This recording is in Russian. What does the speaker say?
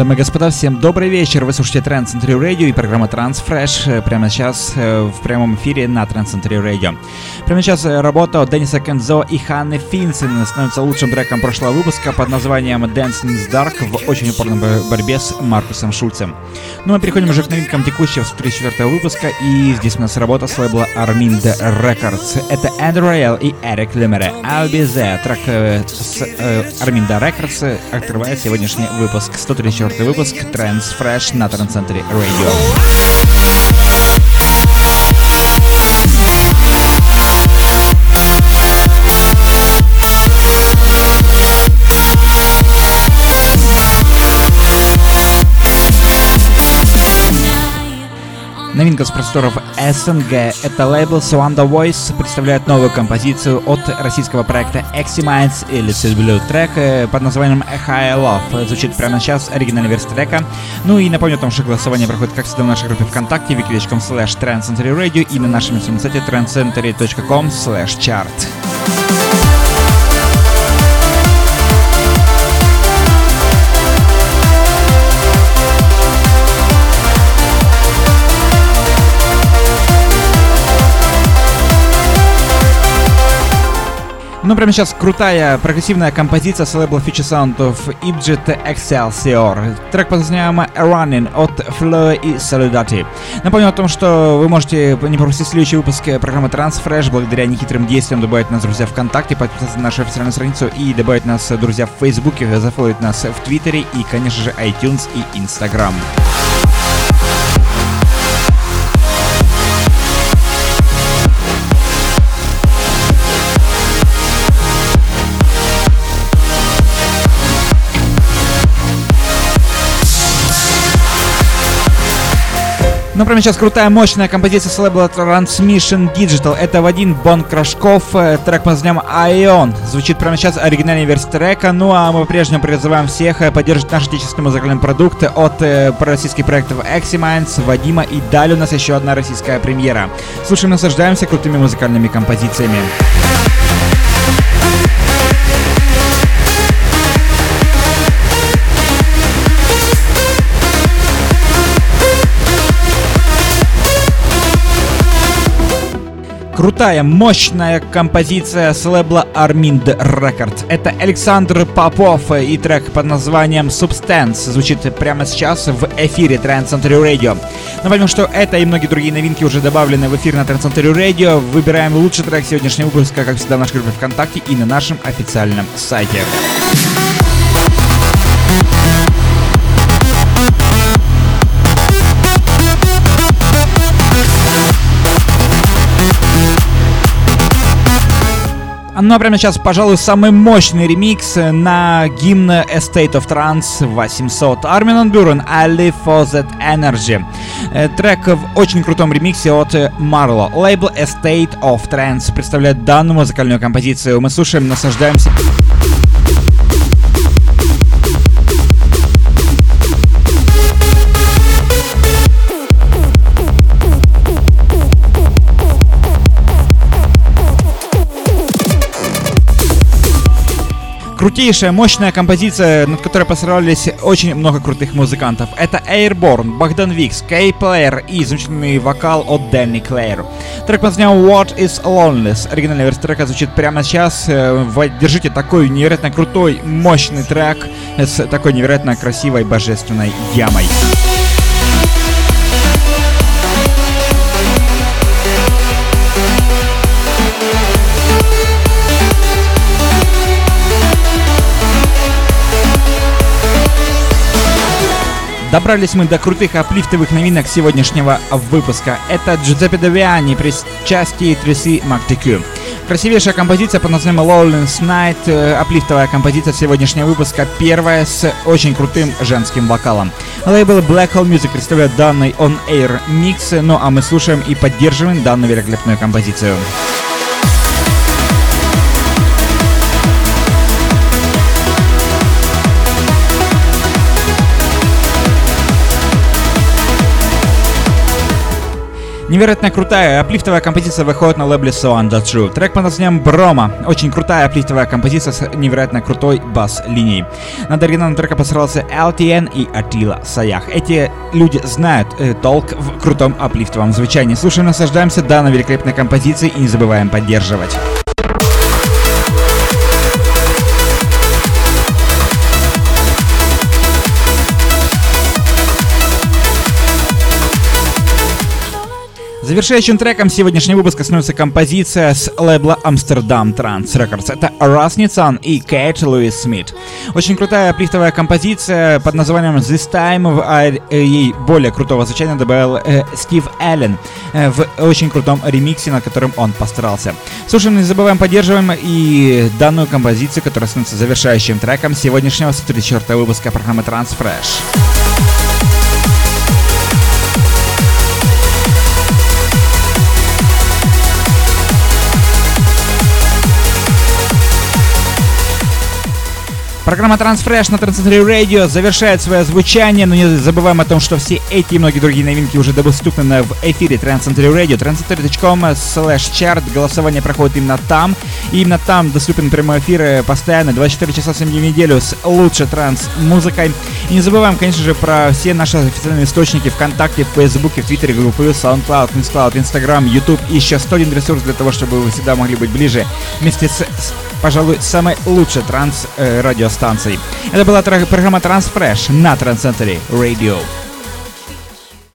дамы и господа, всем добрый вечер. Вы слушаете Trend Century Radio и программа Transfresh прямо сейчас э, в прямом эфире на Trend Century Radio. Прямо сейчас э, работа Денниса Кензо и Ханны Финсен становится лучшим треком прошлого выпуска под названием Dancing in Dark в очень упорной борьбе с Маркусом Шульцем. Ну, мы переходим уже к новинкам текущего 34 выпуска, и здесь у нас работа с лейбла Armind Records. Это Эд Роял и Эрик Лемере. I'll be there. Трек э, с э, Arminda Records открывает сегодняшний выпуск 100 134 выпуск Trends Fresh на Трансцентре Radio. Новинка с просторов СНГ. Это лейбл Swanda Voice представляет новую композицию от российского проекта Eximites или Sid Blue. Трек э, под названием High Love звучит прямо сейчас, оригинальная версия трека. Ну и напомню о том, что голосование проходит, как всегда, в нашей группе ВКонтакте wiki.com slash trendcentury и на нашем сайте trendcentury.com slash chart. Ну, прямо сейчас крутая прогрессивная композиция с лейбла Future Sound of Ibjet Excelsior. Трек под названием Running от Flow и Solidati. Напомню о том, что вы можете не пропустить следующий выпуск программы Transfresh благодаря нехитрым действиям добавить нас друзья ВКонтакте, подписаться на нашу официальную страницу и добавить нас друзья в Фейсбуке, зафолловить нас в Твиттере и, конечно же, iTunes и Instagram. Ну, прямо сейчас крутая, мощная композиция с лейбла Transmission Digital. Это Вадим Бон Крашков, э, трек под названием Ion. Звучит прямо сейчас оригинальная версия трека. Ну, а мы по-прежнему призываем всех э, поддерживать наш отечественный музыкальный продукт от э, российских проектов Eximines, Вадима и далее у нас еще одна российская премьера. Слушаем, наслаждаемся крутыми музыкальными композициями. Крутая, мощная композиция с лейбла Armind Records. Это Александр Попов и трек под названием Substance звучит прямо сейчас в эфире Trend Century Radio. Напомню, что это и многие другие новинки уже добавлены в эфир на Trend Century Radio. Выбираем лучший трек сегодняшнего выпуска, как всегда, в нашей группе ВКонтакте и на нашем официальном сайте. Ну а прямо сейчас, пожалуй, самый мощный ремикс на гимн Estate of Trance 800. Армин Бюрен, I Live For That Energy. Э, трек в очень крутом ремиксе от Марло. Лейбл Estate of Trance представляет данную музыкальную композицию. Мы слушаем, наслаждаемся. Крутейшая, мощная композиция, над которой постарались очень много крутых музыкантов. Это Airborne, Богдан Викс, Кей Плеер и замечательный вокал от Дэнни Клэйр. Трек под названием What is Loneliness. Оригинальная версия трека звучит прямо сейчас. Э, держите такой невероятно крутой, мощный трек с такой невероятно красивой божественной ямой. Добрались мы до крутых аплифтовых новинок сегодняшнего выпуска. Это Джузеппе Девиани при части Тряси Мактикю. Красивейшая композиция под названием Lowlands Night, э, аплифтовая композиция сегодняшнего выпуска, первая с очень крутым женским вокалом. Лейбл Black Hole Music представляет данный On Air микс, ну а мы слушаем и поддерживаем данную великолепную композицию. Невероятно крутая аплифтовая композиция выходит на лейбле So True. Трек под названием Брома. Очень крутая аплифтовая композиция с невероятно крутой бас-линией. Над оригинальным треком постарался LTN и Атила Саях. Эти люди знают э, толк в крутом аплифтовом звучании. Слушаем, наслаждаемся данной великолепной композицией и не забываем поддерживать. Завершающим треком сегодняшнего выпуска становится композиция с лейбла Amsterdam Trans Records. Это Рас Ницан и Кейт Луис Смит. Очень крутая плифтовая композиция под названием This Time, а ей более крутого звучания добавил э, Стив Аллен э, в очень крутом ремиксе, на котором он постарался. Слушаем, не забываем, поддерживаем и данную композицию, которая становится завершающим треком сегодняшнего 134 выпуска программы Transfresh. Программа Transfresh на Transcentury Radio завершает свое звучание, но не забываем о том, что все эти и многие другие новинки уже доступны в эфире Transcentury Radio, transcentury.com slash chart, голосование проходит именно там, и именно там доступен прямой эфир постоянно, 24 часа 7 дней в неделю с лучшей транс-музыкой. И не забываем, конечно же, про все наши официальные источники ВКонтакте, в Фейсбуке, в Твиттере, Google+, SoundCloud, Instagram, YouTube и еще 101 ресурс для того, чтобы вы всегда могли быть ближе вместе с пожалуй, самой лучшей транс-радиостанцией. Это была программа Transfresh на Trans Radio.